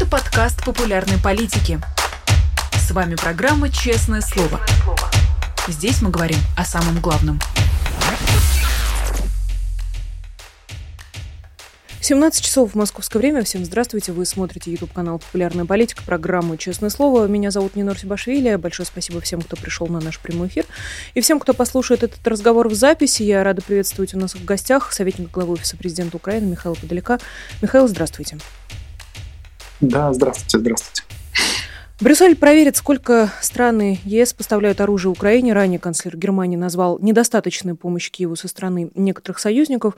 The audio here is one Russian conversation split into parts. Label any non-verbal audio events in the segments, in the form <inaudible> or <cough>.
Это подкаст популярной политики. С вами программа «Честное слово». Здесь мы говорим о самом главном – 17 часов в московское время. Всем здравствуйте. Вы смотрите YouTube канал «Популярная политика», программу «Честное слово». Меня зовут Нинор Сибашвили. Большое спасибо всем, кто пришел на наш прямой эфир. И всем, кто послушает этот разговор в записи. Я рада приветствовать у нас в гостях советник главы Офиса президента Украины Михаил Подалека. Михаил, здравствуйте. Да, здравствуйте, здравствуйте. Брюссель проверит, сколько страны ЕС поставляют оружие Украине. Ранее канцлер Германии назвал недостаточной помощь Киеву со стороны некоторых союзников.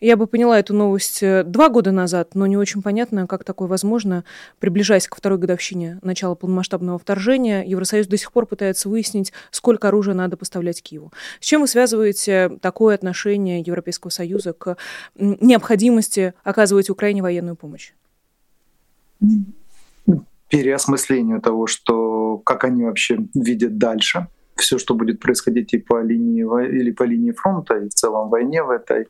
Я бы поняла эту новость э, два года назад, но не очень понятно, как такое возможно. Приближаясь к второй годовщине начала полномасштабного вторжения, Евросоюз до сих пор пытается выяснить, сколько оружия надо поставлять Киеву. С чем вы связываете такое отношение Европейского Союза к необходимости оказывать Украине военную помощь? Переосмыслению того, что как они вообще видят дальше все, что будет происходить и по линии или по линии фронта, и в целом войне в этой,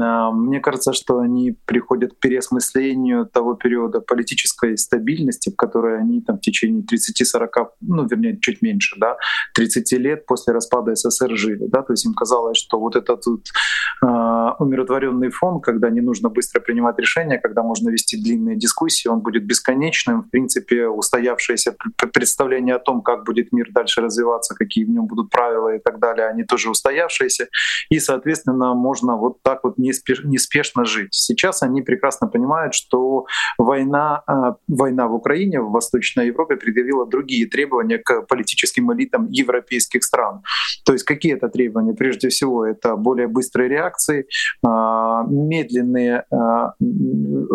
а, мне кажется, что они приходят к переосмыслению того периода политической стабильности, в которой они там в течение 30-40, ну, вернее, чуть меньше, да, 30 лет после распада СССР жили, да, то есть им казалось, что вот этот вот, э, умиротворенный фон, когда не нужно быстро принимать решения, когда можно вести длинные дискуссии, он будет бесконечным, в принципе, устоявшееся представление о том, как будет мир дальше развиваться, в нем будут правила и так далее, они тоже устоявшиеся. И, соответственно, можно вот так вот неспешно жить. Сейчас они прекрасно понимают, что война, а, война в Украине, в Восточной Европе предъявила другие требования к политическим элитам европейских стран. То есть какие это требования? Прежде всего, это более быстрые реакции, а, медленные, а,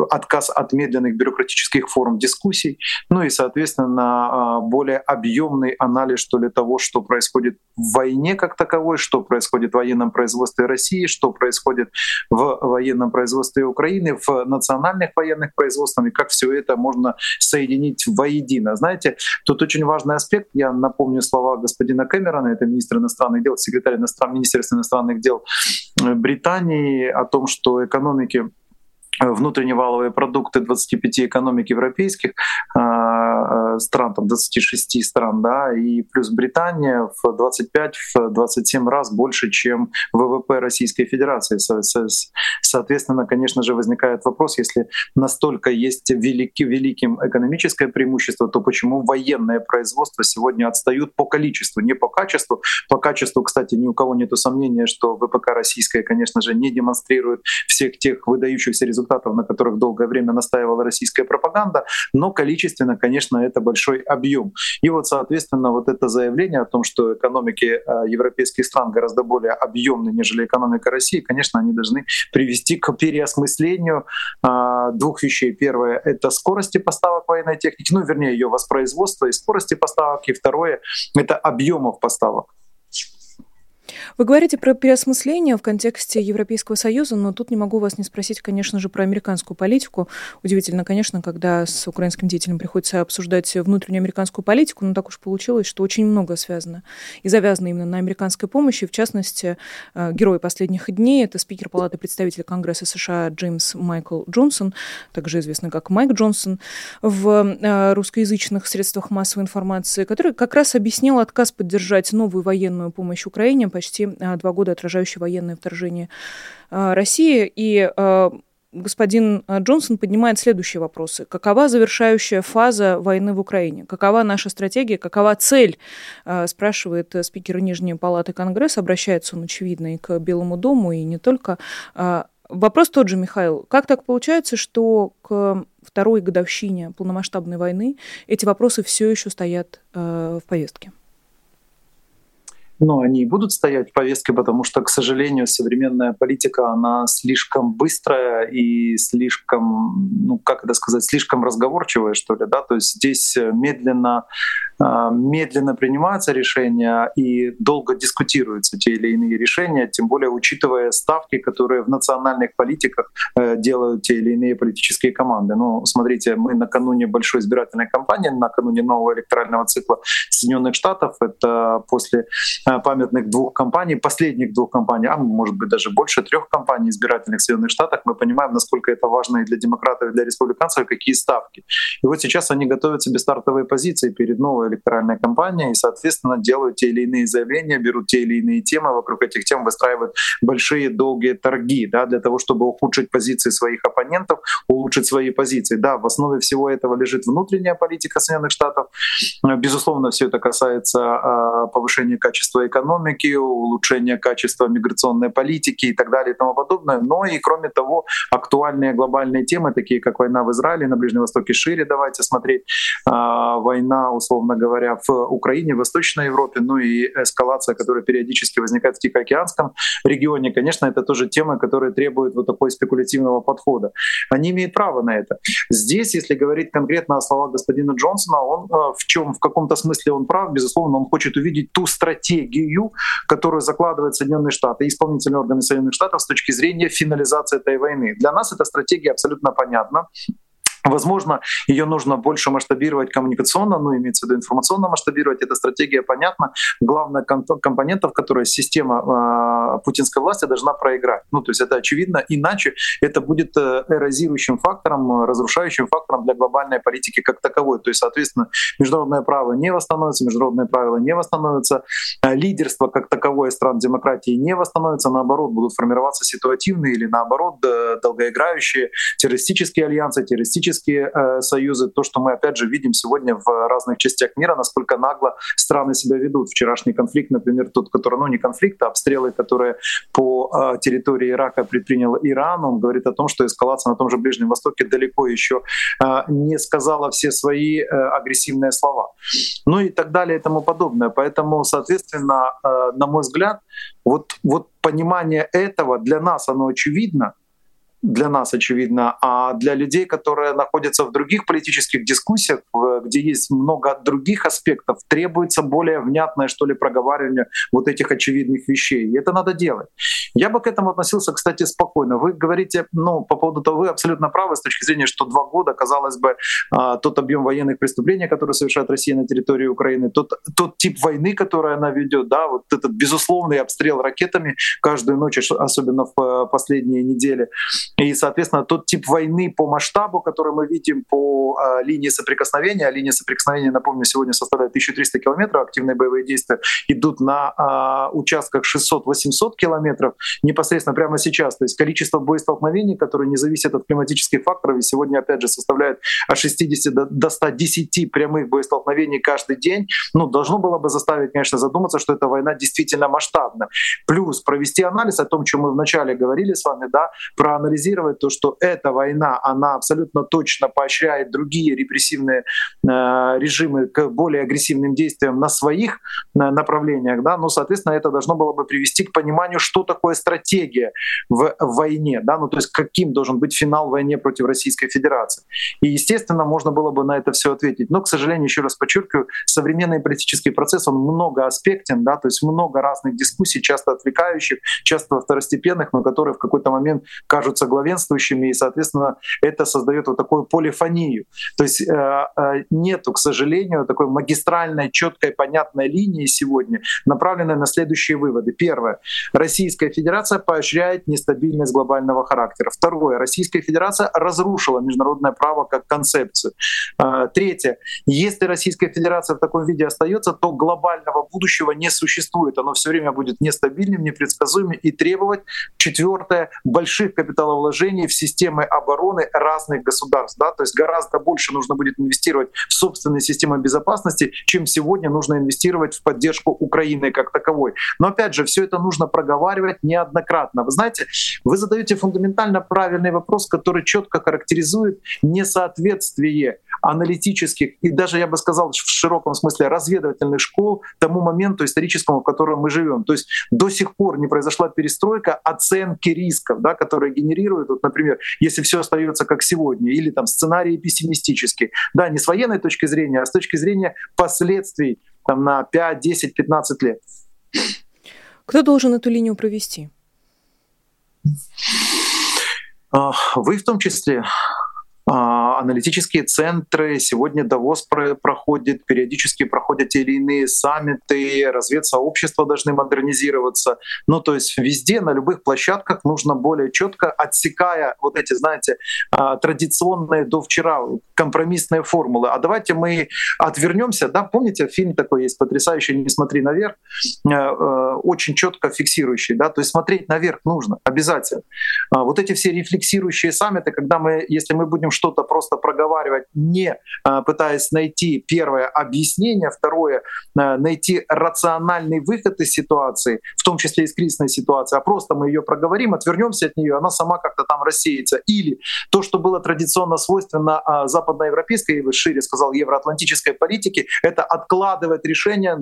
отказ от медленных бюрократических форм дискуссий, ну и, соответственно, более объемный анализ что ли, того, что происходит в войне как таковой, что происходит в военном производстве России, что происходит в военном производстве Украины, в национальных военных производствах, и как все это можно соединить воедино. Знаете, тут очень важный аспект, я напомню слова господина Кэмерона, это министр иностранных дел, секретарь иностран... Министерства иностранных дел Британии, о том, что экономики внутренние валовые продукты 25 экономик европейских а, а, стран, там 26 стран, да, и плюс Британия в 25-27 раз больше, чем ВВП Российской Федерации. Соответственно, конечно же, возникает вопрос, если настолько есть велики, великим экономическое преимущество, то почему военное производство сегодня отстают по количеству, не по качеству? По качеству, кстати, ни у кого нет сомнения, что ВПК российское, конечно же, не демонстрирует всех тех выдающихся результатов, результатов, на которых долгое время настаивала российская пропаганда, но количественно, конечно, это большой объем. И вот, соответственно, вот это заявление о том, что экономики э, европейских стран гораздо более объемны, нежели экономика России, конечно, они должны привести к переосмыслению э, двух вещей. Первое — это скорости поставок военной техники, ну, вернее, ее воспроизводства и скорости поставок. И второе — это объемов поставок. Вы говорите про переосмысление в контексте Европейского Союза, но тут не могу вас не спросить, конечно же, про американскую политику. Удивительно, конечно, когда с украинским деятелем приходится обсуждать внутреннюю американскую политику, но так уж получилось, что очень много связано и завязано именно на американской помощи. В частности, э, герой последних дней — это спикер Палаты представителей Конгресса США Джеймс Майкл Джонсон, также известный как Майк Джонсон, в э, русскоязычных средствах массовой информации, который как раз объяснил отказ поддержать новую военную помощь Украине почти почти а, два года отражающий военное вторжение а, России. И а, господин Джонсон поднимает следующие вопросы. Какова завершающая фаза войны в Украине? Какова наша стратегия? Какова цель? Спрашивает спикер Нижней Палаты Конгресса. Обращается он, очевидно, и к Белому дому, и не только. Вопрос тот же, Михаил. Как так получается, что к второй годовщине полномасштабной войны эти вопросы все еще стоят в повестке? Но они будут стоять в повестке, потому что, к сожалению, современная политика, она слишком быстрая и слишком, ну как это сказать, слишком разговорчивая, что ли, да, то есть здесь медленно а, медленно принимаются решения и долго дискутируются те или иные решения, тем более учитывая ставки, которые в национальных политиках э, делают те или иные политические команды. Ну, смотрите, мы накануне большой избирательной кампании, накануне нового электорального цикла Соединенных Штатов, это после э, памятных двух кампаний, последних двух кампаний, а может быть даже больше трех кампаний избирательных в Соединенных Штатах, мы понимаем, насколько это важно и для демократов, и для республиканцев, какие ставки. И вот сейчас они готовят себе стартовые позиции перед новой электоральной кампанией и, соответственно, делают те или иные заявления, берут те или иные темы, вокруг этих тем выстраивают большие долгие торги да, для того, чтобы ухудшить позиции своих оппонентов, улучшить свои позиции. Да, в основе всего этого лежит внутренняя политика Соединенных Штатов. Безусловно, все это касается а, повышения качества экономики, улучшения качества миграционной политики и так далее и тому подобное. Но и кроме того, актуальные глобальные темы, такие как война в Израиле, на Ближнем Востоке шире, давайте смотреть, а, война, условно говоря, в Украине, в Восточной Европе, ну и эскалация, которая периодически возникает в Тихоокеанском регионе, конечно, это тоже темы, которые требуют вот такой спекулятивного подхода. Они имеют право на это. Здесь, если говорить конкретно о словах господина Джонсона, он а, в чем, в каком-то смысле он прав, безусловно, он хочет увидеть ту стратегию, которую закладывают Соединенные Штаты, исполнительные органы Соединенных Штатов с точки зрения финализации этой войны. Для нас эта стратегия абсолютно понятна. Возможно, ее нужно больше масштабировать коммуникационно, ну, имеется в виду информационно масштабировать. Эта стратегия понятна. Главная компонентов, которая система э, путинской власти должна проиграть. Ну, то есть это очевидно. Иначе это будет э, эрозирующим фактором, разрушающим фактором для глобальной политики как таковой. То есть, соответственно, международное право не восстановится, международные правила не восстановятся, э, лидерство как таковое стран демократии не восстановится, наоборот, будут формироваться ситуативные или наоборот долгоиграющие террористические альянсы, террористические европейские э, союзы, то, что мы опять же видим сегодня в разных частях мира, насколько нагло страны себя ведут. Вчерашний конфликт, например, тот, который, ну не конфликт, а обстрелы, которые по э, территории Ирака предпринял Иран, он говорит о том, что эскалация на том же Ближнем Востоке далеко еще э, не сказала все свои э, агрессивные слова. Ну и так далее и тому подобное. Поэтому, соответственно, э, на мой взгляд, вот, вот понимание этого для нас оно очевидно, для нас очевидно, а для людей, которые находятся в других политических дискуссиях, где есть много других аспектов, требуется более внятное, что ли, проговаривание вот этих очевидных вещей. И это надо делать. Я бы к этому относился, кстати, спокойно. Вы говорите, ну, по поводу того, вы абсолютно правы с точки зрения, что два года, казалось бы, а, тот объем военных преступлений, которые совершает Россия на территории Украины, тот, тот тип войны, который она ведет, да, вот этот безусловный обстрел ракетами каждую ночь, особенно в э, последние недели, и, соответственно, тот тип войны по масштабу, который мы видим по э, линии соприкосновения, а линия соприкосновения, напомню, сегодня составляет 1300 километров, активные боевые действия идут на э, участках 600-800 километров, непосредственно прямо сейчас. То есть количество боестолкновений, которые не зависят от климатических факторов, и сегодня, опять же, составляет от 60 до, до 110 прямых боестолкновений каждый день, ну, должно было бы заставить, конечно, задуматься, что эта война действительно масштабна. Плюс провести анализ о том, чем мы вначале говорили с вами, да, проанализировать анализировать то, что эта война, она абсолютно точно поощряет другие репрессивные э, режимы к более агрессивным действиям на своих э, направлениях, да, но, соответственно, это должно было бы привести к пониманию, что такое стратегия в войне, да, ну то есть каким должен быть финал войне против Российской Федерации. И, естественно, можно было бы на это все ответить. Но, к сожалению, еще раз подчеркиваю, современный политический процесс, он многоаспектен, да, то есть много разных дискуссий, часто отвлекающих, часто второстепенных, но которые в какой-то момент кажутся главенствующими, и, соответственно, это создает вот такую полифонию. То есть э, э, нету, к сожалению, такой магистральной, четкой, понятной линии сегодня, направленной на следующие выводы. Первое. Российская Федерация поощряет нестабильность глобального характера. Второе. Российская Федерация разрушила международное право как концепцию. Э, третье. Если Российская Федерация в таком виде остается, то глобального будущего не существует. Оно все время будет нестабильным, непредсказуемым и требовать, четвертое, больших капиталовложений вложений в системы обороны разных государств. Да? То есть гораздо больше нужно будет инвестировать в собственные системы безопасности, чем сегодня нужно инвестировать в поддержку Украины как таковой. Но опять же, все это нужно проговаривать неоднократно. Вы знаете, вы задаете фундаментально правильный вопрос, который четко характеризует несоответствие аналитических и даже, я бы сказал, в широком смысле разведывательных школ тому моменту историческому, в котором мы живем. То есть до сих пор не произошла перестройка оценки рисков, да, которые генерируют, вот, например, если все остается как сегодня, или там сценарии пессимистические. Да, не с военной точки зрения, а с точки зрения последствий там, на 5, 10, 15 лет. Кто должен эту линию провести? А, вы в том числе. Аналитические центры. Сегодня Давос проходит, периодически проходят те или иные саммиты, разведсообщества должны модернизироваться. Ну, то есть везде, на любых площадках нужно более четко, отсекая вот эти, знаете, а, традиционные до вчера компромиссные формулы. А давайте мы отвернемся, да, помните, фильм такой есть потрясающий «Не смотри наверх», э, э, очень четко фиксирующий, да, то есть смотреть наверх нужно обязательно. А вот эти все рефлексирующие саммиты, когда мы, если мы будем что-то просто проговаривать, не а, пытаясь найти первое объяснение, второе а, найти рациональный выход из ситуации, в том числе из кризисной ситуации, а просто мы ее проговорим, отвернемся от нее, она сама как-то там рассеется. Или то, что было традиционно свойственно а, западноевропейской, шире сказал, евроатлантической политике, это откладывать решение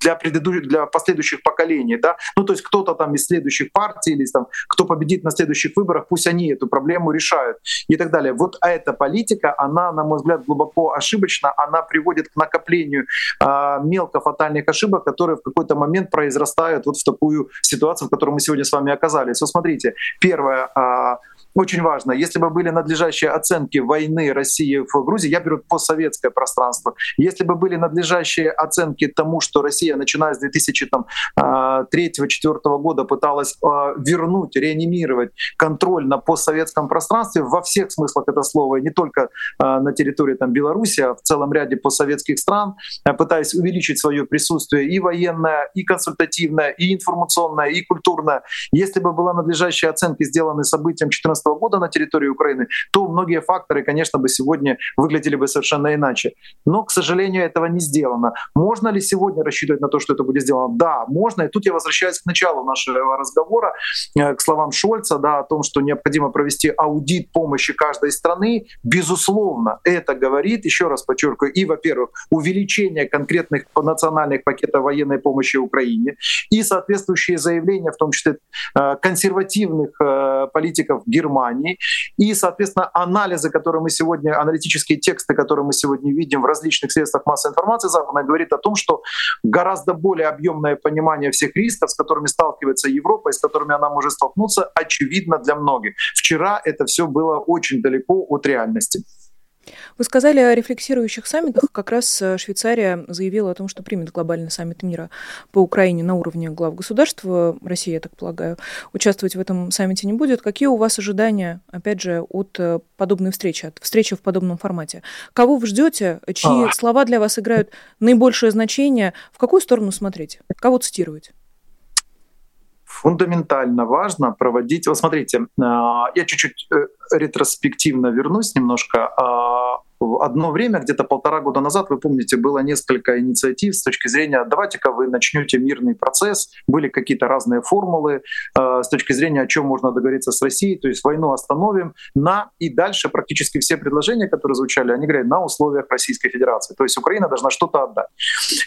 для предыдущих, для последующих поколений, да, ну то есть кто-то там из следующих партий или там кто победит на следующих выборах, пусть они эту проблему решают и так далее. Вот эта политика, она, на мой взгляд, глубоко ошибочна, она приводит к накоплению э, мелко фатальных ошибок, которые в какой-то момент произрастают вот в такую ситуацию, в которой мы сегодня с вами оказались. Вот смотрите, первое, э, очень важно, если бы были надлежащие оценки войны России в Грузии, я беру постсоветское пространство, если бы были надлежащие оценки тому, что Россия, начиная с 2003-2004 а, года, пыталась а, вернуть, реанимировать контроль на постсоветском пространстве во всех смыслах этого слова, не только а, на территории там, Беларуси, а в целом ряде постсоветских стран, пытаясь увеличить свое присутствие и военное, и консультативное, и информационное, и культурное. Если бы была надлежащая оценка сделаны событиям 2014 года на территории Украины, то многие факторы, конечно, бы сегодня выглядели бы совершенно иначе. Но, к сожалению, этого не сделано. Можно ли сегодня рассчитывать на то, что это будет сделано? Да, можно. И тут я возвращаюсь к началу нашего разговора, э, к словам Шольца, да, о том, что необходимо провести аудит помощи каждой страны. Безусловно, это говорит, еще раз подчеркиваю, и, во-первых, увеличение конкретных национальных пакетов военной помощи Украине и соответствующие заявления, в том числе э, консервативных э, политиков Германии, Германии. И, соответственно, анализы, которые мы сегодня, аналитические тексты, которые мы сегодня видим в различных средствах массовой информации западной, говорит о том, что гораздо более объемное понимание всех рисков, с которыми сталкивается Европа и с которыми она может столкнуться, очевидно для многих. Вчера это все было очень далеко от реальности. Вы сказали о рефлексирующих саммитах. Как раз э, Швейцария заявила о том, что примет глобальный саммит мира по Украине на уровне глав государства. Россия, я так полагаю, участвовать в этом саммите не будет. Какие у вас ожидания, опять же, от э, подобной встречи, от встречи в подобном формате? Кого вы ждете? Чьи а. слова для вас играют наибольшее значение? В какую сторону смотреть? Кого цитировать? Фундаментально важно проводить. Вот смотрите, а, я чуть-чуть э, ретроспективно вернусь немножко. А, одно время, где-то полтора года назад, вы помните, было несколько инициатив с точки зрения «давайте-ка вы начнете мирный процесс», были какие-то разные формулы э, с точки зрения, о чем можно договориться с Россией, то есть войну остановим на и дальше практически все предложения, которые звучали, они говорят на условиях Российской Федерации, то есть Украина должна что-то отдать.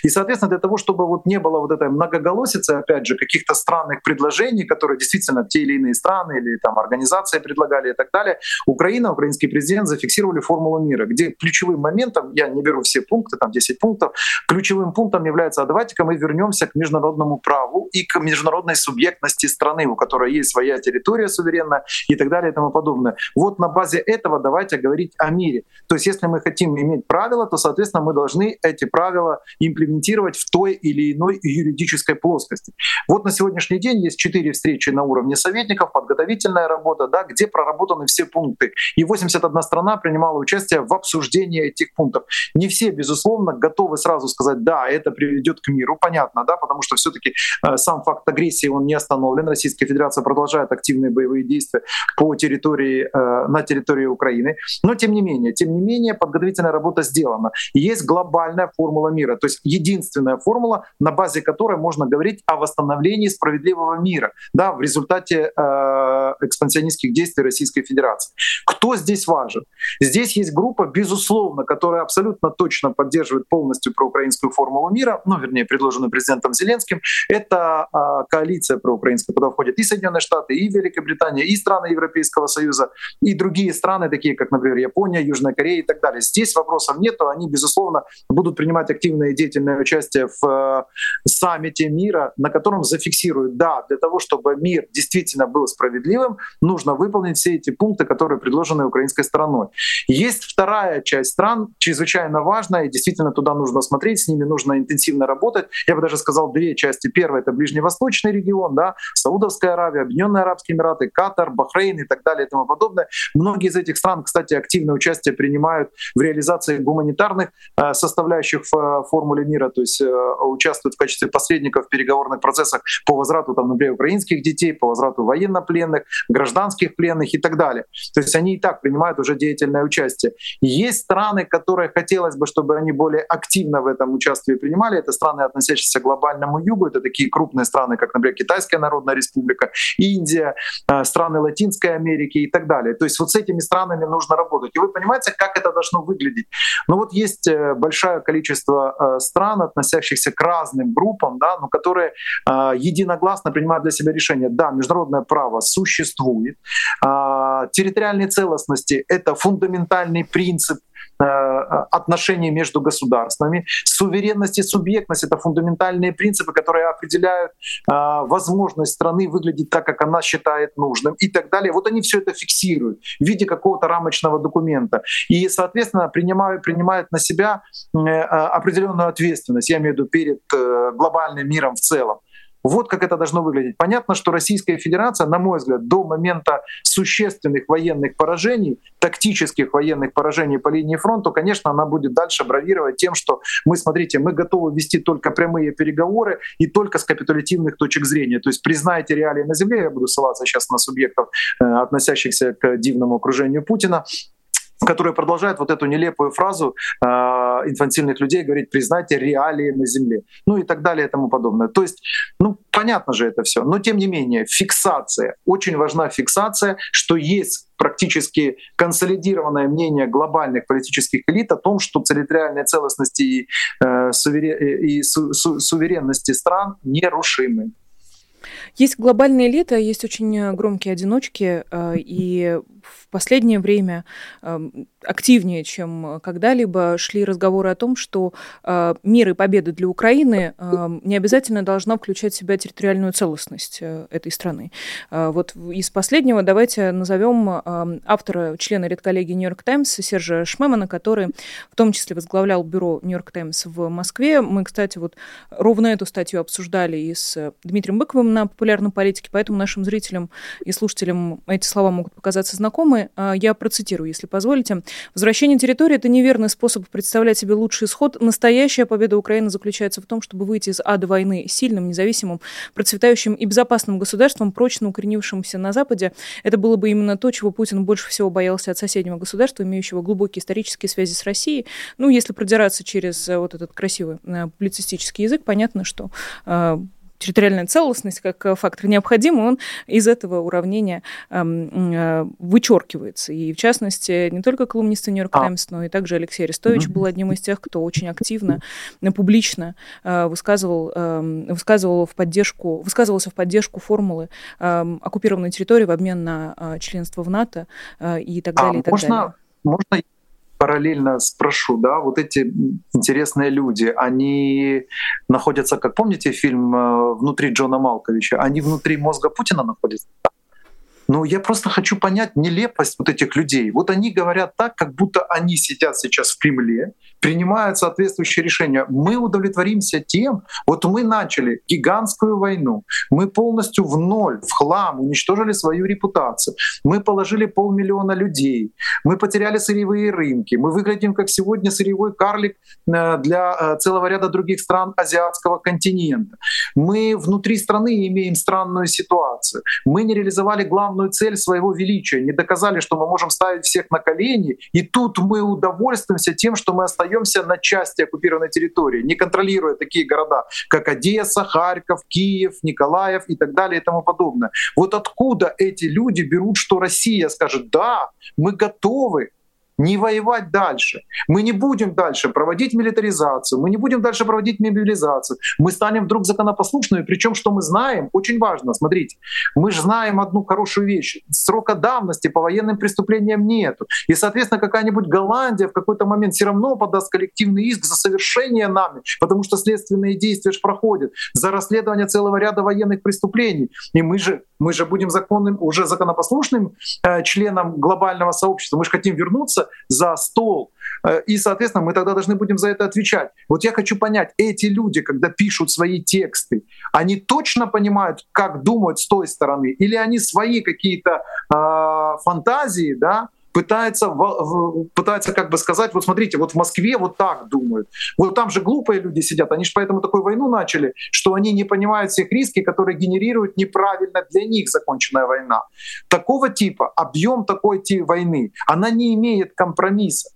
И, соответственно, для того, чтобы вот не было вот этой многоголосицы, опять же, каких-то странных предложений, которые действительно те или иные страны или там организации предлагали и так далее, Украина, украинский президент зафиксировали формулу мира, где где ключевым моментом, я не беру все пункты, там 10 пунктов, ключевым пунктом является, а давайте-ка мы вернемся к международному праву и к международной субъектности страны, у которой есть своя территория суверенная и так далее и тому подобное. Вот на базе этого давайте говорить о мире. То есть если мы хотим иметь правила, то, соответственно, мы должны эти правила имплементировать в той или иной юридической плоскости. Вот на сегодняшний день есть четыре встречи на уровне советников, подготовительная работа, да, где проработаны все пункты. И 81 страна принимала участие в обсуждении обсуждения этих пунктов. Не все, безусловно, готовы сразу сказать, да, это приведет к миру, понятно, да, потому что все-таки э, сам факт агрессии, он не остановлен. Российская Федерация продолжает активные боевые действия по территории, э, на территории Украины. Но тем не менее, тем не менее, подготовительная работа сделана. Есть глобальная формула мира, то есть единственная формула, на базе которой можно говорить о восстановлении справедливого мира да, в результате э, экспансионистских действий Российской Федерации. Кто здесь важен? Здесь есть группа, безусловно, которая абсолютно точно поддерживает полностью проукраинскую формулу мира, ну, вернее, предложенную президентом Зеленским. Это а, коалиция проукраинская, куда входят и Соединенные Штаты, и Великобритания, и страны Европейского Союза, и другие страны, такие как, например, Япония, Южная Корея и так далее. Здесь вопросов нет, они, безусловно, будут принимать активное и деятельное участие в э, саммите мира, на котором зафиксируют, да, для того, чтобы мир действительно был справедливым, нужно выполнить все эти пункты, которые предложены украинской стороной. Есть вторая часть стран, чрезвычайно важная, и действительно туда нужно смотреть, с ними нужно интенсивно работать. Я бы даже сказал две части. Первая — это ближневосточный регион, да, Саудовская Аравия, Объединенные Арабские Эмираты, Катар, Бахрейн и так далее и тому подобное. Многие из этих стран, кстати, активное участие принимают в реализации гуманитарных э, составляющих в э, формуле мира, то есть э, участвуют в качестве посредников в переговорных процессах по возврату, там, например, украинских детей, по возврату военнопленных, гражданских пленных и так далее. То есть они и так принимают уже деятельное участие. Есть страны, которые хотелось бы, чтобы они более активно в этом участии принимали. Это страны, относящиеся к глобальному югу. Это такие крупные страны, как, например, Китайская Народная Республика, Индия, страны Латинской Америки и так далее. То есть вот с этими странами нужно работать. И вы понимаете, как это должно выглядеть? Ну вот есть э, большое количество э, стран, относящихся к разным группам, да, но которые э, единогласно принимают для себя решение. Да, международное право существует. Территориальной целостности — это фундаментальный принцип Э, отношений между государствами. Суверенность и субъектность — это фундаментальные принципы, которые определяют э, возможность страны выглядеть так, как она считает нужным и так далее. Вот они все это фиксируют в виде какого-то рамочного документа. И, соответственно, принимают, принимают на себя э, определенную ответственность, я имею в виду перед глобальным миром в целом. Вот как это должно выглядеть. Понятно, что Российская Федерация, на мой взгляд, до момента существенных военных поражений, тактических военных поражений по линии фронта, конечно, она будет дальше бравировать тем, что мы, смотрите, мы готовы вести только прямые переговоры и только с капитулятивных точек зрения. То есть признайте реалии на земле, я буду ссылаться сейчас на субъектов, э, относящихся к дивному окружению Путина, которые продолжают вот эту нелепую фразу э, инфантильных людей говорить «признайте реалии на земле», ну и так далее и тому подобное. То есть, ну, понятно же это все, но тем не менее фиксация, очень важна фиксация, что есть практически консолидированное мнение глобальных политических элит о том, что территориальная целостность и, э, суверен, и су, су, суверенности стран нерушимы. Есть глобальная элита, есть очень громкие одиночки, э, и в последнее время эм, активнее, чем когда-либо, шли разговоры о том, что э, мир и победа для Украины эм, не обязательно должна включать в себя территориальную целостность э, этой страны. Вот из последнего давайте назовем эм, автора, члена редколлегии «Нью-Йорк Таймс» Сержа Шмемана, который в том числе возглавлял бюро «Нью-Йорк Таймс» в Москве. Мы, кстати, вот ровно эту статью обсуждали и с Дмитрием Быковым на популярной политике, поэтому нашим зрителям и слушателям эти слова могут показаться знакомы. А, я процитирую, если позволите. «Возвращение территории – это неверный способ представлять себе лучший исход. Настоящая победа Украины заключается в том, чтобы выйти из ада войны сильным, независимым, процветающим и безопасным государством, прочно укоренившимся на Западе. Это было бы именно то, чего Путин больше всего боялся от соседнего государства, имеющего глубокие исторические связи с Россией. Ну, если продираться через э, вот этот красивый э, публицистический язык, понятно, что э, территориальная целостность как э, фактор необходимый, он из этого уравнения эм, э, вычеркивается. И в частности, не только колумнисты Нью-Йорк Таймс, но и также Алексей Арестович был одним из тех, кто очень активно, э, публично высказывал, эм, высказывал в поддержку, высказывался в поддержку формулы эм, оккупированной территории в обмен на членство в НАТО и так далее. А и так можно, далее. можно параллельно спрошу, да, вот эти интересные люди, они находятся, как помните фильм э, «Внутри Джона Малковича», они внутри мозга Путина находятся? Но я просто хочу понять нелепость вот этих людей. Вот они говорят так, как будто они сидят сейчас в Кремле, принимают соответствующие решения. Мы удовлетворимся тем, вот мы начали гигантскую войну, мы полностью в ноль, в хлам уничтожили свою репутацию, мы положили полмиллиона людей, мы потеряли сырьевые рынки, мы выглядим как сегодня сырьевой карлик э, для э, целого ряда других стран азиатского континента. Мы внутри страны имеем странную ситуацию. Мы не реализовали главную цель своего величия, не доказали, что мы можем ставить всех на колени, и тут мы удовольствуемся тем, что мы остаемся остаемся на части оккупированной территории, не контролируя такие города, как Одесса, Харьков, Киев, Николаев и так далее и тому подобное. Вот откуда эти люди берут, что Россия скажет, да, мы готовы не воевать дальше. Мы не будем дальше проводить милитаризацию, мы не будем дальше проводить мобилизацию. Мы станем вдруг законопослушными, причем что мы знаем, очень важно, смотрите, мы же знаем одну хорошую вещь. Срока давности по военным преступлениям нету. И, соответственно, какая-нибудь Голландия в какой-то момент все равно подаст коллективный иск за совершение нами, потому что следственные действия же проходят, за расследование целого ряда военных преступлений. И мы же, мы же будем законным, уже законопослушным э, членом глобального сообщества. Мы же хотим вернуться за стол. Э, и, соответственно, мы тогда должны будем за это отвечать. Вот я хочу понять, эти люди, когда пишут свои тексты, они точно понимают, как думают с той стороны, или они свои какие-то э, фантазии, да, пытается, пытается как бы сказать, вот смотрите, вот в Москве вот так думают. Вот там же глупые люди сидят, они же поэтому такую войну начали, что они не понимают всех риски, которые генерируют неправильно для них законченная война. Такого типа, объем такой типа войны, она не имеет компромисса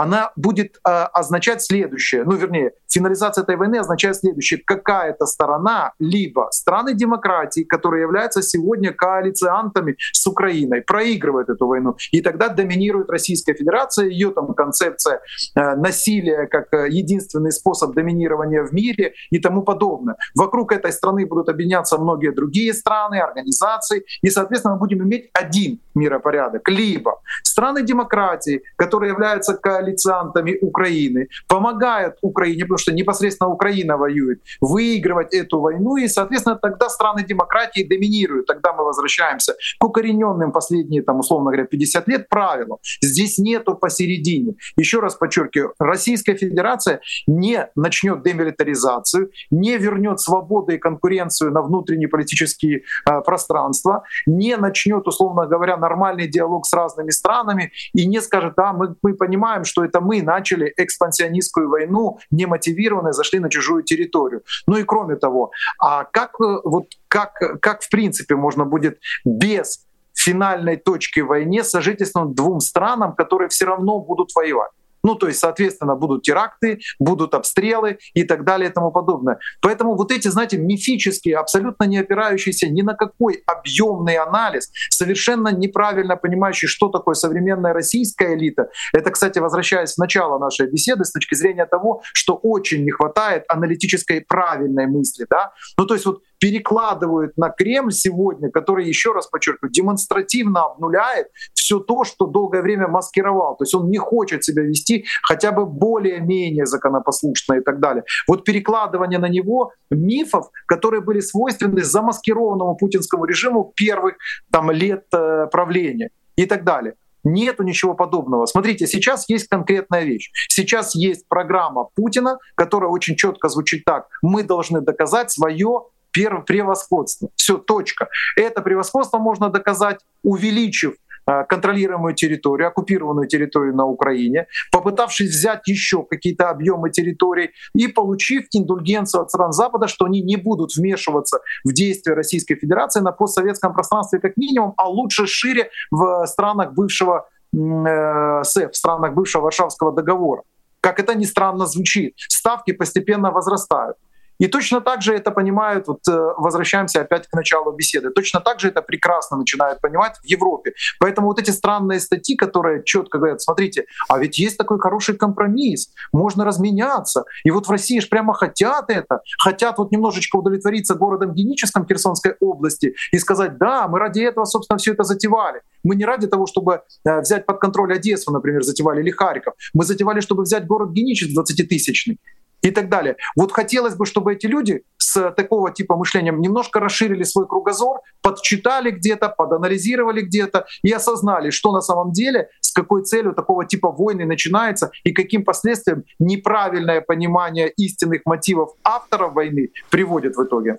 она будет э, означать следующее, ну вернее, финализация этой войны означает следующее. Какая-то сторона, либо страны демократии, которые являются сегодня коалициантами с Украиной, проигрывает эту войну. И тогда доминирует Российская Федерация, ее там концепция э, насилия как э, единственный способ доминирования в мире и тому подобное. Вокруг этой страны будут объединяться многие другие страны, организации, и, соответственно, мы будем иметь один миропорядок. Либо страны демократии, которые являются коалициантами Украины, помогают Украине, потому что непосредственно Украина воюет, выигрывать эту войну, и, соответственно, тогда страны демократии доминируют. Тогда мы возвращаемся к укорененным последние, там, условно говоря, 50 лет правилам. Здесь нету посередине. Еще раз подчеркиваю, Российская Федерация не начнет демилитаризацию, не вернет свободу и конкуренцию на внутренние политические э, пространства, не начнет, условно говоря, нормальный диалог с разными странами и не скажет, да, мы, мы понимаем, что это мы начали экспансионистскую войну, не мотивированно зашли на чужую территорию. Ну и кроме того, а как, э, вот, как, как в принципе можно будет без финальной точки войне сожительствовать двум странам, которые все равно будут воевать? Ну, то есть, соответственно, будут теракты, будут обстрелы и так далее и тому подобное. Поэтому вот эти, знаете, мифические, абсолютно не опирающиеся ни на какой объемный анализ, совершенно неправильно понимающий, что такое современная российская элита. Это, кстати, возвращаясь в начало нашей беседы с точки зрения того, что очень не хватает аналитической правильной мысли. Да? Ну, то есть вот перекладывают на Кремль сегодня, который, еще раз подчеркиваю, демонстративно обнуляет все то, что долгое время маскировал. То есть он не хочет себя вести хотя бы более-менее законопослушно и так далее. Вот перекладывание на него мифов, которые были свойственны замаскированному путинскому режиму первых там, лет э, правления и так далее. Нету ничего подобного. Смотрите, сейчас есть конкретная вещь. Сейчас есть программа Путина, которая очень четко звучит так. Мы должны доказать свое превосходство. Все, точка. Это превосходство можно доказать, увеличив э, контролируемую территорию, оккупированную территорию на Украине, попытавшись взять еще какие-то объемы территорий и получив индульгенцию от стран Запада, что они не будут вмешиваться в действия Российской Федерации на постсоветском пространстве как минимум, а лучше шире в странах бывшего э, СЭФ, в странах бывшего Варшавского договора. Как это ни странно звучит, ставки постепенно возрастают. И точно так же это понимают, вот э, возвращаемся опять к началу беседы, точно так же это прекрасно начинают понимать в Европе. Поэтому вот эти странные статьи, которые четко говорят, смотрите, а ведь есть такой хороший компромисс, можно разменяться. И вот в России же прямо хотят это, хотят вот немножечко удовлетвориться городом Геническом Херсонской области и сказать, да, мы ради этого, собственно, все это затевали. Мы не ради того, чтобы э, взять под контроль Одессу, например, затевали, или Харьков. Мы затевали, чтобы взять город Геническ 20-тысячный и так далее. Вот хотелось бы, чтобы эти люди с такого типа мышлением немножко расширили свой кругозор, подчитали где-то, поданализировали где-то и осознали, что на самом деле, с какой целью такого типа войны начинается и каким последствиям неправильное понимание истинных мотивов авторов войны приводит в итоге.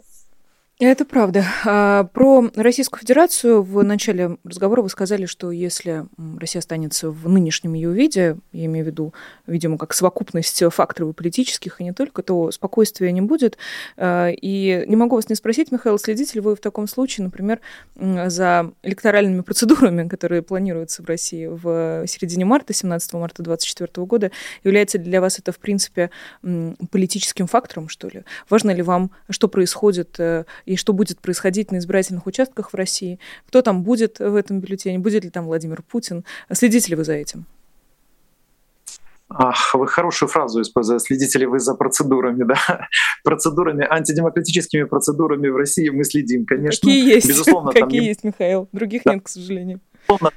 Это правда. А, про Российскую Федерацию в начале разговора вы сказали, что если Россия останется в нынешнем ее виде, я имею в виду, видимо, как совокупность факторов политических и не только, то спокойствия не будет. А, и не могу вас не спросить, Михаил, следите ли вы в таком случае, например, за электоральными процедурами, которые планируются в России в середине марта, 17 марта 2024 года? Является ли для вас это, в принципе, политическим фактором, что ли? Важно ли вам, что происходит э, и что будет происходить на избирательных участках в России, кто там будет в этом бюллетене, будет ли там Владимир Путин. Следите ли вы за этим? Ах, вы хорошую фразу используете. Следите ли вы за процедурами, да? <laughs> Процедурами, антидемократическими процедурами в России мы следим, конечно. Какие есть? Безусловно, Какие есть, Михаил? Других да. нет, к сожалению. Безусловно,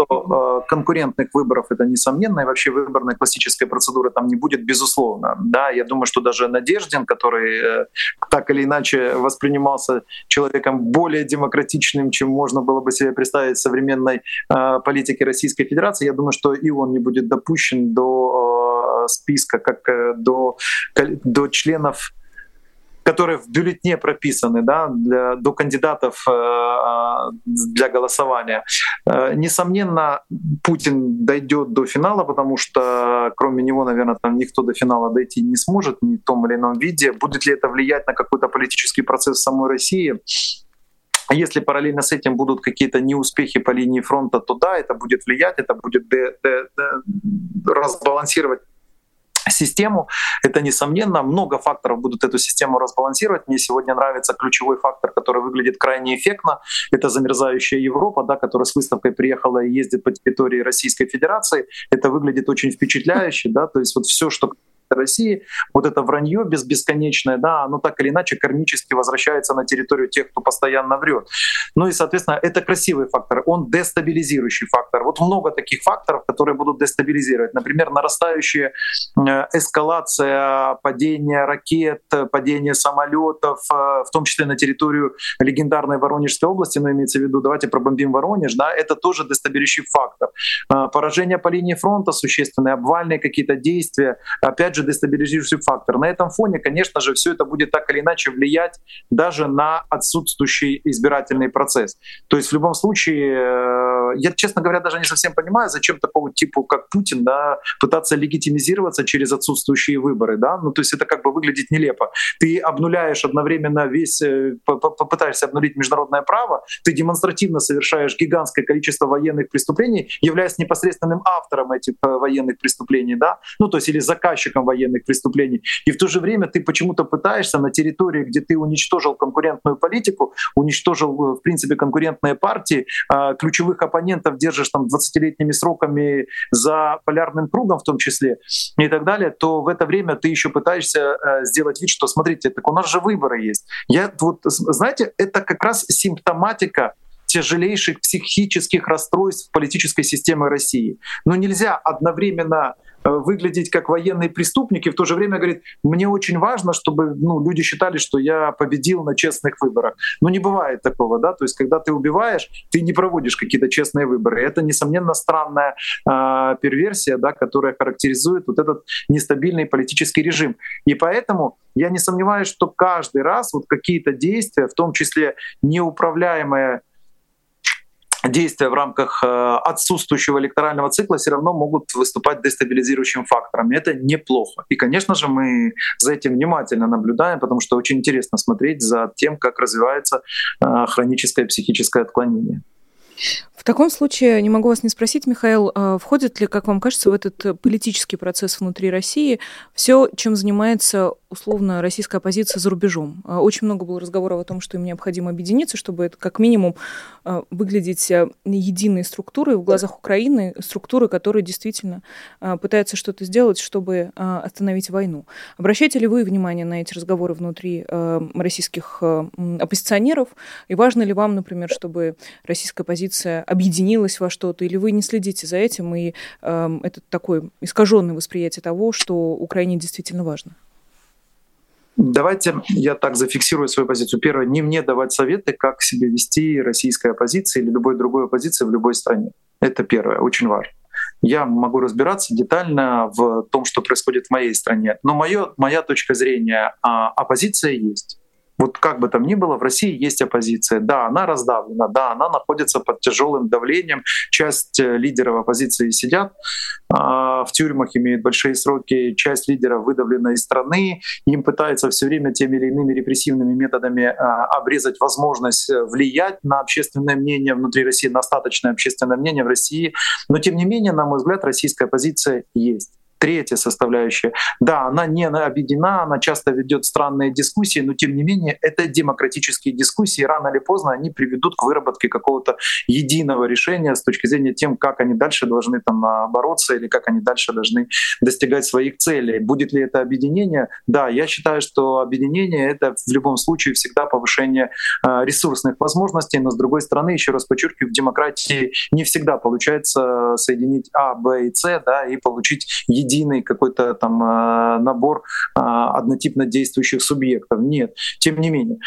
что э, конкурентных выборов это несомненно, и вообще выборной классической процедуры там не будет, безусловно. Да, я думаю, что даже Надеждин, который э, так или иначе воспринимался человеком более демократичным, чем можно было бы себе представить в современной э, политике Российской Федерации, я думаю, что и он не будет допущен до списка, как до, до членов которые в бюллетне прописаны да, для, до кандидатов э, э, для голосования. Э, несомненно, Путин дойдет до финала, потому что кроме него, наверное, там никто до финала дойти не сможет ни в том или ином виде. Будет ли это влиять на какой-то политический процесс в самой России? Если параллельно с этим будут какие-то неуспехи по линии фронта, то да, это будет влиять, это будет де- де- де- разбалансировать систему. Это, несомненно, много факторов будут эту систему разбалансировать. Мне сегодня нравится ключевой фактор, который выглядит крайне эффектно. Это замерзающая Европа, да, которая с выставкой приехала и ездит по территории Российской Федерации. Это выглядит очень впечатляюще. Да, то есть вот все, что России, вот это вранье без бесконечное, да, оно так или иначе кармически возвращается на территорию тех, кто постоянно врет. Ну и, соответственно, это красивый фактор, он дестабилизирующий фактор. Вот много таких факторов, которые будут дестабилизировать. Например, нарастающая э, эскалация падения ракет, падения самолетов, э, в том числе на территорию легендарной Воронежской области, но имеется в виду, давайте пробомбим Воронеж, да, это тоже дестабилизирующий фактор. Э, поражение по линии фронта существенные, обвальные какие-то действия, опять же, дестабилизирующий фактор. На этом фоне, конечно же, все это будет так или иначе влиять даже на отсутствующий избирательный процесс. То есть в любом случае, э, я, честно говоря, даже не совсем понимаю, зачем такого типа, как Путин, да, пытаться легитимизироваться через отсутствующие выборы. Да? Ну, то есть это как бы выглядит нелепо. Ты обнуляешь одновременно весь, э, попытаешься обнулить международное право, ты демонстративно совершаешь гигантское количество военных преступлений, являясь непосредственным автором этих э, военных преступлений, да, ну, то есть или заказчиком военных преступлений. И в то же время ты почему-то пытаешься на территории, где ты уничтожил конкурентную политику, уничтожил, э, в принципе, конкурентные партии, а, ключевых оппонентов держишь там 20-летними сроками за полярным кругом в том числе и так далее, то в это время ты еще пытаешься э, сделать вид, что смотрите, так у нас же выборы есть. Я вот, знаете, это как раз симптоматика тяжелейших психических расстройств политической системы России. Но нельзя одновременно выглядеть как военный преступник и в то же время говорит, мне очень важно, чтобы ну, люди считали, что я победил на честных выборах. Но не бывает такого, да, то есть когда ты убиваешь, ты не проводишь какие-то честные выборы. Это, несомненно, странная э, перверсия, да, которая характеризует вот этот нестабильный политический режим. И поэтому я не сомневаюсь, что каждый раз вот какие-то действия, в том числе неуправляемые действия в рамках э, отсутствующего электорального цикла все равно могут выступать дестабилизирующим фактором. Это неплохо. И, конечно же, мы за этим внимательно наблюдаем, потому что очень интересно смотреть за тем, как развивается э, хроническое психическое отклонение. В таком случае не могу вас не спросить, Михаил, а входит ли, как вам кажется, в этот политический процесс внутри России все, чем занимается условно российская оппозиция за рубежом? А, очень много было разговоров о том, что им необходимо объединиться, чтобы это как минимум а, выглядеть единой структурой в глазах Украины, структуры, которые действительно пытаются что-то сделать, чтобы остановить войну. Обращаете ли вы внимание на эти разговоры внутри российских оппозиционеров? И важно ли вам, например, чтобы российская оппозиция объединилась во что-то, или вы не следите за этим, и э, это такое искаженное восприятие того, что Украине действительно важно? Давайте я так зафиксирую свою позицию. Первое, не мне давать советы, как себя вести российская оппозиция или любой другой оппозиции в любой стране. Это первое, очень важно. Я могу разбираться детально в том, что происходит в моей стране. Но моё, моя точка зрения, а, оппозиция есть. Вот как бы там ни было, в России есть оппозиция. Да, она раздавлена, да, она находится под тяжелым давлением. Часть э, лидеров оппозиции сидят э, в тюрьмах, имеют большие сроки. Часть лидеров выдавлена из страны. Им пытаются все время теми или иными репрессивными методами э, обрезать возможность э, влиять на общественное мнение внутри России, на остаточное общественное мнение в России. Но тем не менее, на мой взгляд, российская оппозиция есть. Третья составляющая. Да, она не объединена, она часто ведет странные дискуссии, но тем не менее это демократические дискуссии. Рано или поздно они приведут к выработке какого-то единого решения с точки зрения тем, как они дальше должны там а, бороться или как они дальше должны достигать своих целей. Будет ли это объединение? Да, я считаю, что объединение — это в любом случае всегда повышение а, ресурсных возможностей, но с другой стороны, еще раз подчеркиваю, в демократии не всегда получается соединить А, Б и С, да, и получить единый какой-то там а, набор однотипно действующих субъектов. Нет, тем не менее.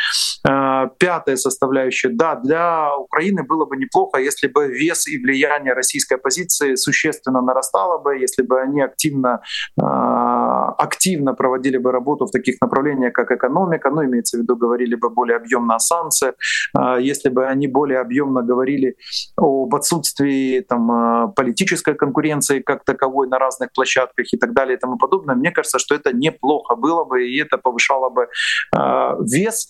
Пятая составляющая. Да, для Украины было бы неплохо, если бы вес и влияние российской оппозиции существенно нарастало бы, если бы они активно, активно проводили бы работу в таких направлениях, как экономика, ну, имеется в виду, говорили бы более объемно о санкциях, если бы они более объемно говорили об отсутствии там, политической конкуренции как таковой на разных площадках и так далее и тому подобное, мне кажется, что это неплохо было бы, и это повышало бы вес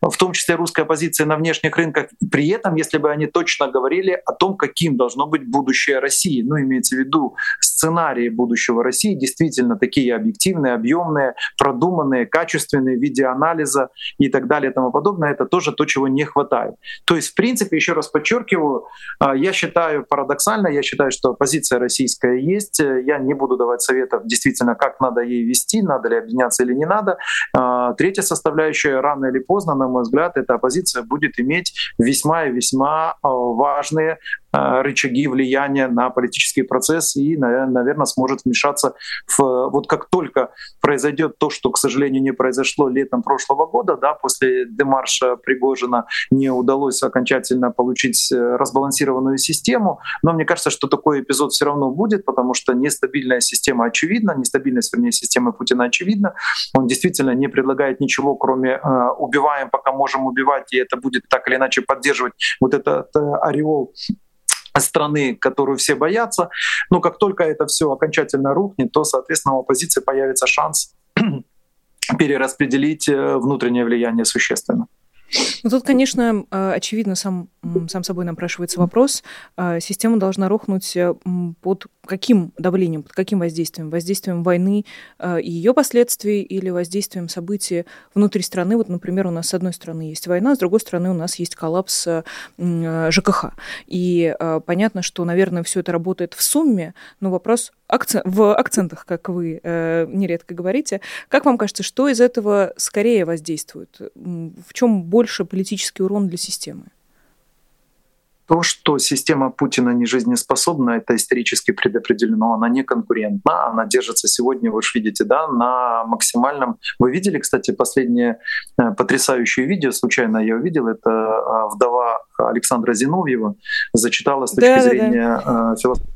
в том числе русская позиция на внешних рынках, при этом, если бы они точно говорили о том, каким должно быть будущее России, ну, имеется в виду сценарии будущего России, действительно такие объективные, объемные, продуманные, качественные в виде анализа и так далее и тому подобное, это тоже то, чего не хватает. То есть, в принципе, еще раз подчеркиваю, а, я считаю парадоксально, я считаю, что позиция российская есть, я не буду давать советов действительно, как надо ей вести, надо ли объединяться или не надо. А, третья составляющая, рано или поздно, на мой взгляд, эта оппозиция будет иметь весьма и весьма а, важные рычаги влияния на политический процесс и, наверное, сможет вмешаться в... Вот как только произойдет то, что, к сожалению, не произошло летом прошлого года, да, после демарша Пригожина не удалось окончательно получить э, разбалансированную систему, но мне кажется, что такой эпизод все равно будет, потому что нестабильная система очевидна, нестабильность, вернее, системы Путина очевидна. Он действительно не предлагает ничего, кроме э, убиваем, пока можем убивать, и это будет так или иначе поддерживать вот этот э, ореол страны, которую все боятся. Но как только это все окончательно рухнет, то, соответственно, у оппозиции появится шанс <clears throat> перераспределить э, внутреннее влияние существенно. Ну, тут, конечно, э, очевидно, сам, сам собой напрашивается вопрос. Э, система должна рухнуть под каким давлением, под каким воздействием? Воздействием войны э, и ее последствий или воздействием событий внутри страны? Вот, например, у нас с одной стороны есть война, с другой стороны у нас есть коллапс э, ЖКХ. И э, понятно, что, наверное, все это работает в сумме, но вопрос акцент, в акцентах, как вы нередко говорите. Как вам кажется, что из этого скорее воздействует? В чем больше политический урон для системы? То, что система Путина не жизнеспособна, это исторически предопределено. Она не конкурентна, она держится сегодня, вы же видите, да, на максимальном. Вы видели, кстати, последнее э, потрясающее видео, случайно я увидел, это э, вдова Александра Зиновьева зачитала с точки да, зрения да, да. философии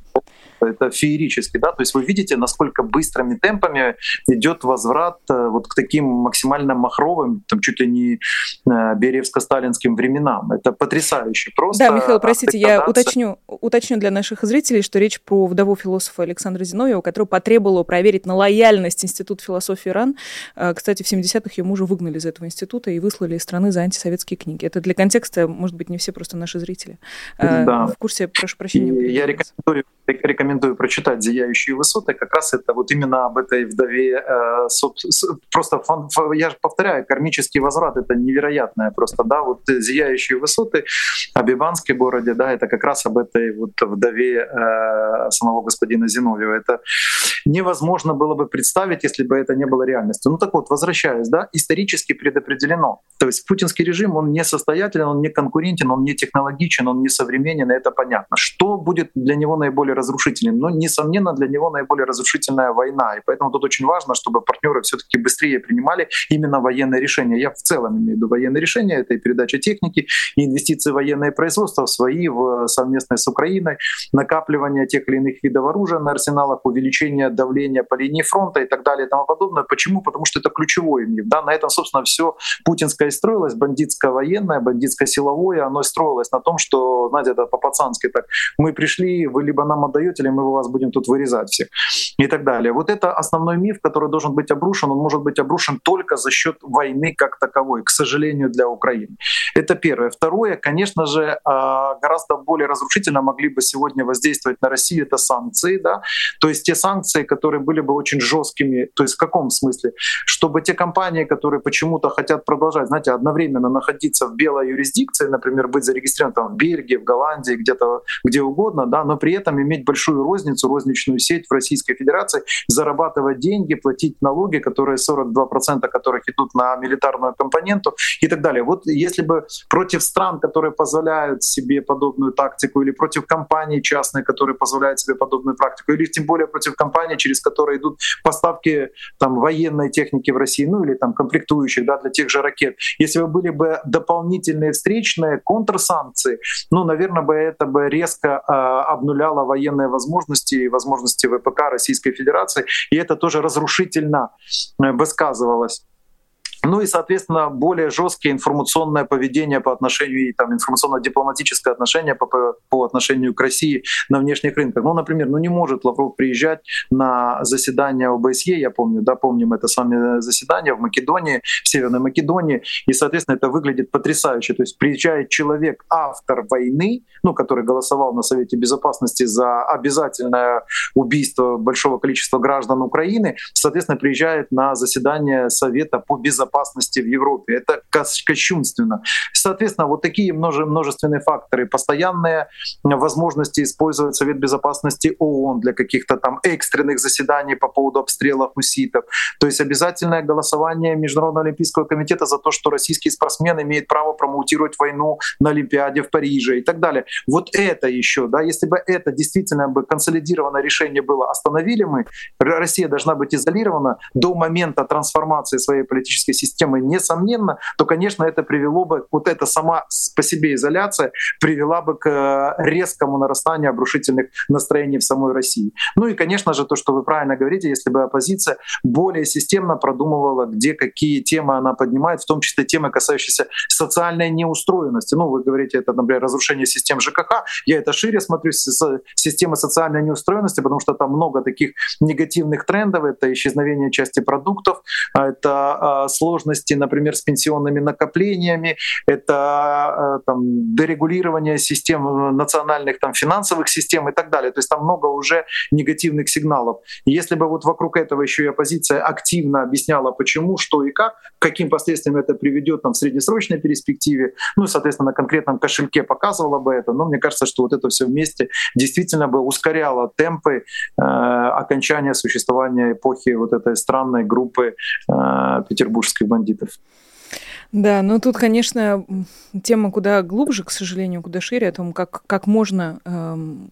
это феерически, да, то есть вы видите, насколько быстрыми темпами идет возврат э, вот к таким максимально махровым, там чуть ли не э, Бериевско-сталинским временам. Это потрясающе просто. Да, Михаил, простите, я уточню, уточню для наших зрителей, что речь про вдову философа Александра Зиновьева, которая потребовала проверить на лояльность Института философии РАН. Э, кстати, в 70-х ее мужа выгнали из этого института и выслали из страны за антисоветские книги. Это для контекста, может быть, не все просто наши зрители. Да. В курсе, прошу прощения. И я рекомендую рекомендую прочитать «Зияющие высоты». Как раз это вот именно об этой вдове. Э, просто фан, я же повторяю, кармический возврат — это невероятное просто, да, вот «Зияющие высоты» о Бибанской городе, да, это как раз об этой вот вдове э, самого господина Зиновьева. Это невозможно было бы представить, если бы это не было реальностью. Ну так вот, возвращаясь, да, исторически предопределено. То есть путинский режим, он не состоятелен, он не конкурентен, он не технологичен, он не современен, и это понятно. Что будет для него наиболее разрушительным? Ну, несомненно, для него наиболее разрушительная война. И поэтому тут очень важно, чтобы партнеры все-таки быстрее принимали именно военные решения. Я в целом имею в виду военные решения, это и передача техники, и инвестиции в военное производство, свои в совместное с Украиной, накапливание тех или иных видов оружия на арсеналах, увеличение давления по линии фронта и так далее и тому подобное. Почему? Потому что это ключевой миф. Да? На этом, собственно, все путинское строилось, бандитское военное, бандитское силовое, оно строилось на том, что, знаете, это по-пацански так, мы пришли, вы либо нам отдаете, мы вас будем тут вырезать всех и так далее. Вот это основной миф, который должен быть обрушен. Он может быть обрушен только за счет войны как таковой, к сожалению, для Украины. Это первое. Второе, конечно же, а, гораздо более разрушительно могли бы сегодня воздействовать на Россию, это санкции, да, то есть те санкции, которые были бы очень жесткими, то есть в каком смысле? Чтобы те компании, которые почему-то хотят продолжать, знаете, одновременно находиться в белой юрисдикции, например, быть зарегистрированным в Бельгии, в Голландии, где-то где угодно, да, но при этом иметь большую розницу, розничную сеть в Российской Федерации, зарабатывать деньги, платить налоги, которые 42% которых идут на милитарную компоненту и так далее. Вот если бы против стран, которые позволяют себе подобную тактику, или против компаний частных, которые позволяют себе подобную практику, или тем более против компаний, через которые идут поставки там, военной техники в России, ну или там комплектующих да, для тех же ракет. Если бы были бы дополнительные встречные контрсанкции, ну, наверное, бы это бы резко э, обнуляло военные возможности и возможности ВПК Российской Федерации, и это тоже разрушительно э, бы сказывалось. Ну и, соответственно, более жесткое информационное поведение по отношению, там, информационно-дипломатическое отношение по, по отношению к России на внешних рынках. Ну, например, ну не может Лавров приезжать на заседание ОБСЕ, я помню, да, помним это сами заседание в Македонии, в Северной Македонии, и, соответственно, это выглядит потрясающе. То есть приезжает человек, автор войны, ну, который голосовал на Совете Безопасности за обязательное убийство большого количества граждан Украины, соответственно, приезжает на заседание Совета по безопасности безопасности в Европе. Это кощунственно. Соответственно, вот такие множе, множественные факторы, постоянные возможности использовать Совет Безопасности ООН для каких-то там экстренных заседаний по поводу обстрелов уситов. То есть обязательное голосование Международного Олимпийского комитета за то, что российский спортсмен имеет право промоутировать войну на Олимпиаде в Париже и так далее. Вот это еще, да, если бы это действительно бы консолидированное решение было, остановили мы, Россия должна быть изолирована до момента трансформации своей политической системы, несомненно, то, конечно, это привело бы, вот эта сама по себе изоляция привела бы к э, резкому нарастанию обрушительных настроений в самой России. Ну и, конечно же, то, что вы правильно говорите, если бы оппозиция более системно продумывала, где какие темы она поднимает, в том числе темы, касающиеся социальной неустроенности. Ну, вы говорите, это, например, разрушение систем ЖКХ. Я это шире смотрю, система социальной неустроенности, потому что там много таких негативных трендов. Это исчезновение части продуктов, это а, сложности, например, с пенсионными накоплениями, это э, там, дерегулирование систем э, национальных там, финансовых систем и так далее. То есть там много уже негативных сигналов. И если бы вот вокруг этого еще и оппозиция активно объясняла, почему, что и как, каким последствиям это приведет там, в среднесрочной перспективе, ну и, соответственно, на конкретном кошельке показывала бы это, но мне кажется, что вот это все вместе действительно бы ускоряло темпы э, окончания существования эпохи вот этой странной группы э, Петербург петербургских бандитов. Да, но тут, конечно, тема куда глубже, к сожалению, куда шире, о том, как, как можно, эм,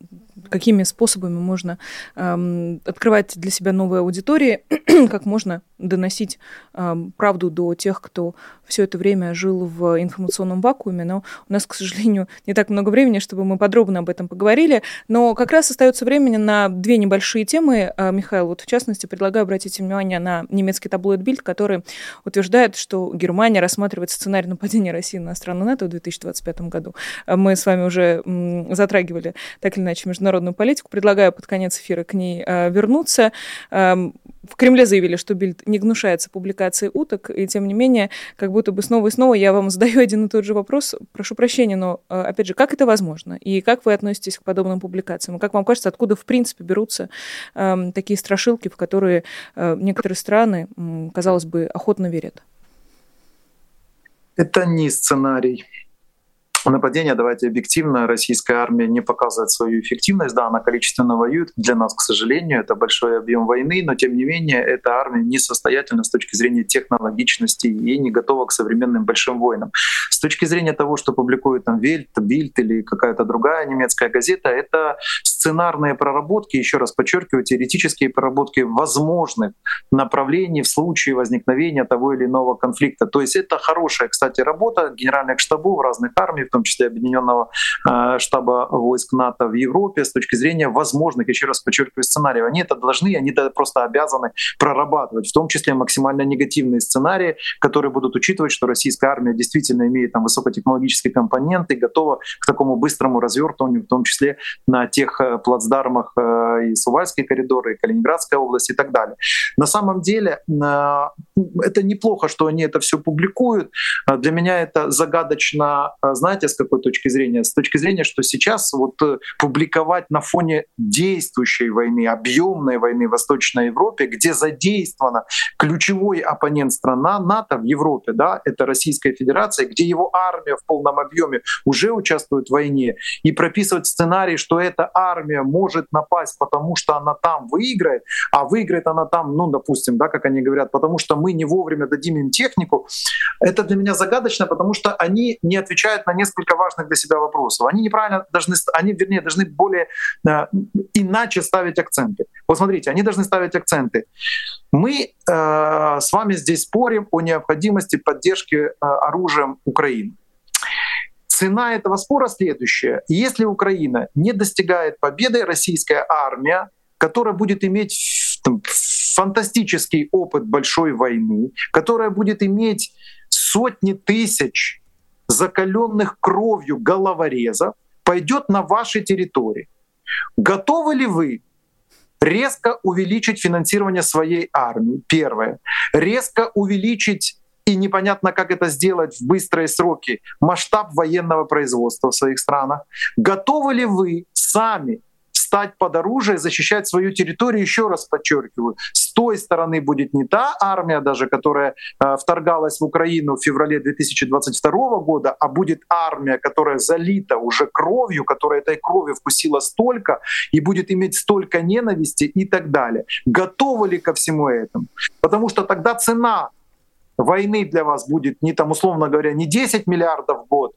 какими способами можно эм, открывать для себя новые аудитории, <clears throat> как можно доносить эм, правду до тех, кто все это время жил в информационном вакууме. Но у нас, к сожалению, <laughs> не так много времени, чтобы мы подробно об этом поговорили. Но как раз остается времени на две небольшие темы. Э, Михаил, вот в частности, предлагаю обратить внимание на немецкий таблоид Бильд, который утверждает, что Германия рассматривает рассматривать сценарий нападения России на страну НАТО в 2025 году. А мы с вами уже затрагивали так или иначе международную политику. Предлагаю под конец эфира к ней а, вернуться. В Кремле заявили, что Бильд не гнушается публикацией уток, и тем не менее, как будто бы снова и снова я вам задаю <laughs> один и тот же вопрос. Прошу прощения, но, а, опять же, как это возможно? И как вы относитесь к подобным публикациям? И как вам кажется, откуда, в принципе, берутся э, такие страшилки, в которые э, некоторые страны, э, казалось бы, охотно верят? Это не сценарий нападения, давайте объективно, российская армия не показывает свою эффективность. Да, она количественно воюет. Для нас, к сожалению, это большой объем войны, но тем не менее эта армия несостоятельна с точки зрения технологичности и не готова к современным большим войнам. С точки зрения того, что публикует там Вельт, Бильд или какая-то другая немецкая газета, это сценарные проработки, еще раз подчеркиваю, теоретические проработки возможных направлений в случае возникновения того или иного конфликта. То есть это хорошая, кстати, работа генеральных штабов разных армий, в том числе Объединенного э, штаба войск НАТО в Европе, с точки зрения возможных, еще раз подчеркиваю, сценариев. Они это должны, они это просто обязаны прорабатывать, в том числе максимально негативные сценарии, которые будут учитывать, что российская армия действительно имеет там высокотехнологический компонент и готова к такому быстрому развертыванию, в том числе на тех э, плацдармах и Сувальский коридор, и Калининградская область и так далее. На самом деле это неплохо, что они это все публикуют. Для меня это загадочно, знаете, с какой точки зрения? С точки зрения, что сейчас вот э, публиковать на фоне действующей войны, объемной войны в Восточной Европе, где задействована ключевой оппонент страна НАТО в Европе, да, это Российская Федерация, где его армия в полном объеме уже участвует в войне, и прописывать сценарий, что эта армия может напасть, потому что она там выиграет, а выиграет она там, ну, допустим, да, как они говорят, потому что мы не вовремя дадим им технику, это для меня загадочно, потому что они не отвечают на несколько важных для себя вопросов. Они неправильно должны, они, вернее, должны более э, иначе ставить акценты. Вот смотрите, они должны ставить акценты. Мы э, с вами здесь спорим о необходимости поддержки э, оружием Украины. Цена этого спора следующая. Если Украина не достигает победы, российская армия, которая будет иметь там, фантастический опыт большой войны, которая будет иметь сотни тысяч закаленных кровью головорезов, пойдет на ваши территории. Готовы ли вы резко увеличить финансирование своей армии? Первое. Резко увеличить и непонятно, как это сделать в быстрые сроки, масштаб военного производства в своих странах. Готовы ли вы сами стать под оружие, защищать свою территорию. Еще раз подчеркиваю, с той стороны будет не та армия даже, которая э, вторгалась в Украину в феврале 2022 года, а будет армия, которая залита уже кровью, которая этой крови вкусила столько и будет иметь столько ненависти и так далее. Готовы ли ко всему этому? Потому что тогда цена войны для вас будет не там, условно говоря, не 10 миллиардов в год,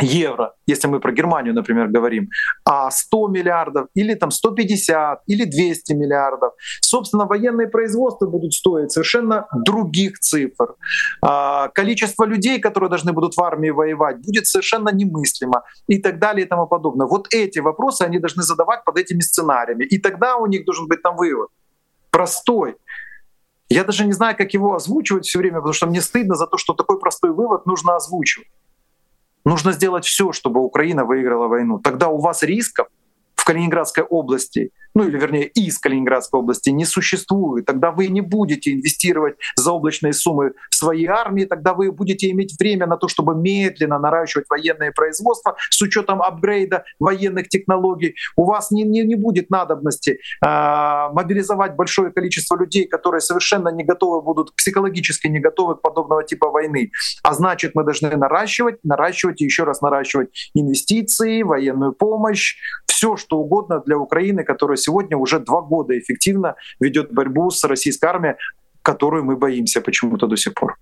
евро, если мы про Германию, например, говорим, а 100 миллиардов или там 150 или 200 миллиардов. Собственно, военные производства будут стоить совершенно других цифр. А, количество людей, которые должны будут в армии воевать, будет совершенно немыслимо и так далее и тому подобное. Вот эти вопросы они должны задавать под этими сценариями. И тогда у них должен быть там вывод. Простой. Я даже не знаю, как его озвучивать все время, потому что мне стыдно за то, что такой простой вывод нужно озвучивать. Нужно сделать все, чтобы Украина выиграла войну. Тогда у вас рисков в Калининградской области ну или вернее из Калининградской области не существует, тогда вы не будете инвестировать заоблачные суммы в свои армии, тогда вы будете иметь время на то, чтобы медленно наращивать военное производство с учетом апгрейда военных технологий. У вас не, не, не будет надобности э, мобилизовать большое количество людей, которые совершенно не готовы будут, психологически не готовы к подобного типа войны. А значит, мы должны наращивать, наращивать и еще раз наращивать инвестиции, военную помощь, все что угодно для Украины, которая сегодня уже два года эффективно ведет борьбу с российской армией, которую мы боимся почему-то до сих пор.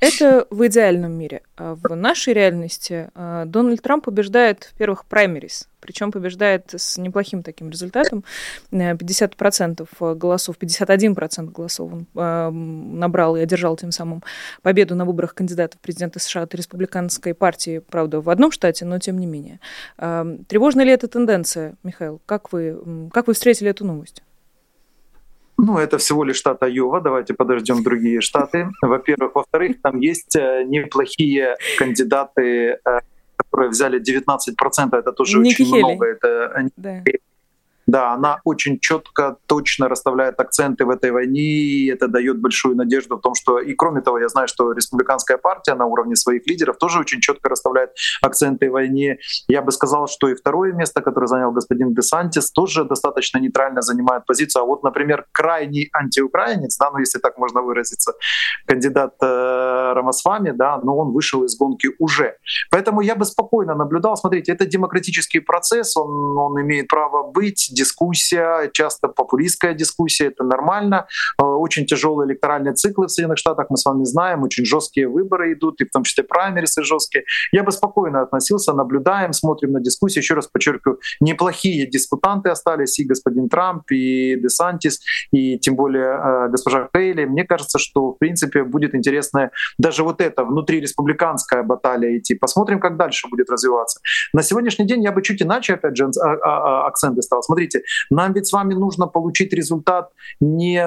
Это в идеальном мире. А в нашей реальности а, Дональд Трамп побеждает в первых праймерис, причем побеждает с неплохим таким результатом. 50% э, голосов, 51% голосов он а, набрал и одержал тем самым победу на выборах кандидата в президенты США от республиканской партии, правда, в одном штате, но тем не менее. Тревожна ли эта тенденция, Михаил? Как вы, как вы встретили эту новость? Ну, это всего лишь штат Айова, давайте подождем другие штаты. Во-первых. Во-вторых, там есть э, неплохие кандидаты, э, которые взяли 19%, это тоже Ники очень Хелли. много. Это да. Да, она очень четко, точно расставляет акценты в этой войне, и это дает большую надежду в том, что... И кроме того, я знаю, что республиканская партия на уровне своих лидеров тоже очень четко расставляет акценты в войне. Я бы сказал, что и второе место, которое занял господин Десантис, тоже достаточно нейтрально занимает позицию. А вот, например, крайний антиукраинец, да, ну если так можно выразиться, кандидат э, Рамасвами, да, но он вышел из гонки уже. Поэтому я бы спокойно наблюдал. Смотрите, это демократический процесс, он, он имеет право быть дискуссия, часто популистская дискуссия, это нормально. Э, очень тяжелые электоральные циклы в Соединенных Штатах, мы с вами знаем, очень жесткие выборы идут, и в том числе праймерисы жесткие. Я бы спокойно относился, наблюдаем, смотрим на дискуссию. Еще раз подчеркиваю, неплохие дискутанты остались, и господин Трамп, и Десантис, и тем более э, госпожа Хейли. Мне кажется, что в принципе будет интересная даже вот эта внутри республиканская баталия идти. Посмотрим, как дальше будет развиваться. На сегодняшний день я бы чуть иначе, опять же, а, а, а, акценты ставил. Смотрите, нам ведь с вами нужно получить результат не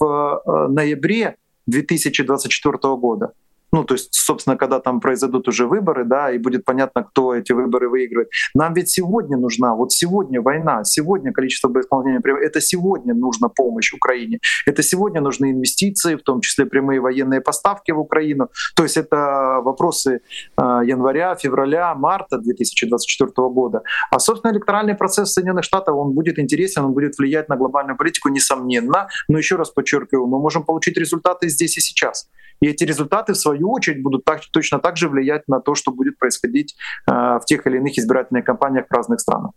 в э, ноябре 2024 года, ну, то есть, собственно, когда там произойдут уже выборы, да, и будет понятно, кто эти выборы выигрывает. Нам ведь сегодня нужна, вот сегодня война, сегодня количество боеисполнения, это сегодня нужна помощь Украине, это сегодня нужны инвестиции, в том числе прямые военные поставки в Украину. То есть это вопросы э, января, февраля, марта 2024 года. А, собственно, электоральный процесс Соединенных Штатов, он будет интересен, он будет влиять на глобальную политику, несомненно. Но еще раз подчеркиваю, мы можем получить результаты здесь и сейчас. И эти результаты, в свою очередь, будут так, точно так же влиять на то, что будет происходить э, в тех или иных избирательных кампаниях в разных странах.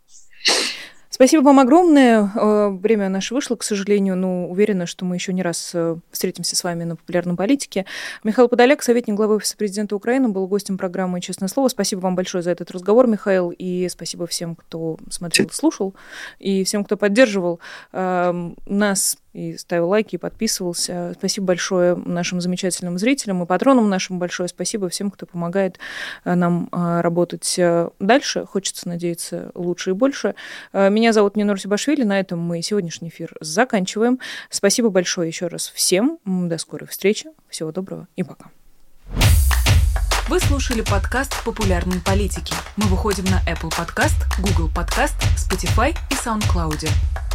Спасибо вам огромное. Э, время наше вышло, к сожалению, но уверена, что мы еще не раз э, встретимся с вами на популярной политике. Михаил Подоляк, советник главы офиса президента Украины, был гостем программы «Честное слово». Спасибо вам большое за этот разговор, Михаил, и спасибо всем, кто смотрел, слушал, и всем, кто поддерживал эм, нас и ставил лайки, и подписывался. Спасибо большое нашим замечательным зрителям и патронам нашим большое спасибо всем, кто помогает э, нам э, работать э, дальше. Хочется надеяться лучше и больше. Меня зовут Нинор Сибашвили. На этом мы сегодняшний эфир заканчиваем. Спасибо большое еще раз всем. До скорой встречи. Всего доброго и пока. Вы слушали подкаст «Популярные политики». Мы выходим на Apple Podcast, Google Podcast, Spotify и SoundCloud.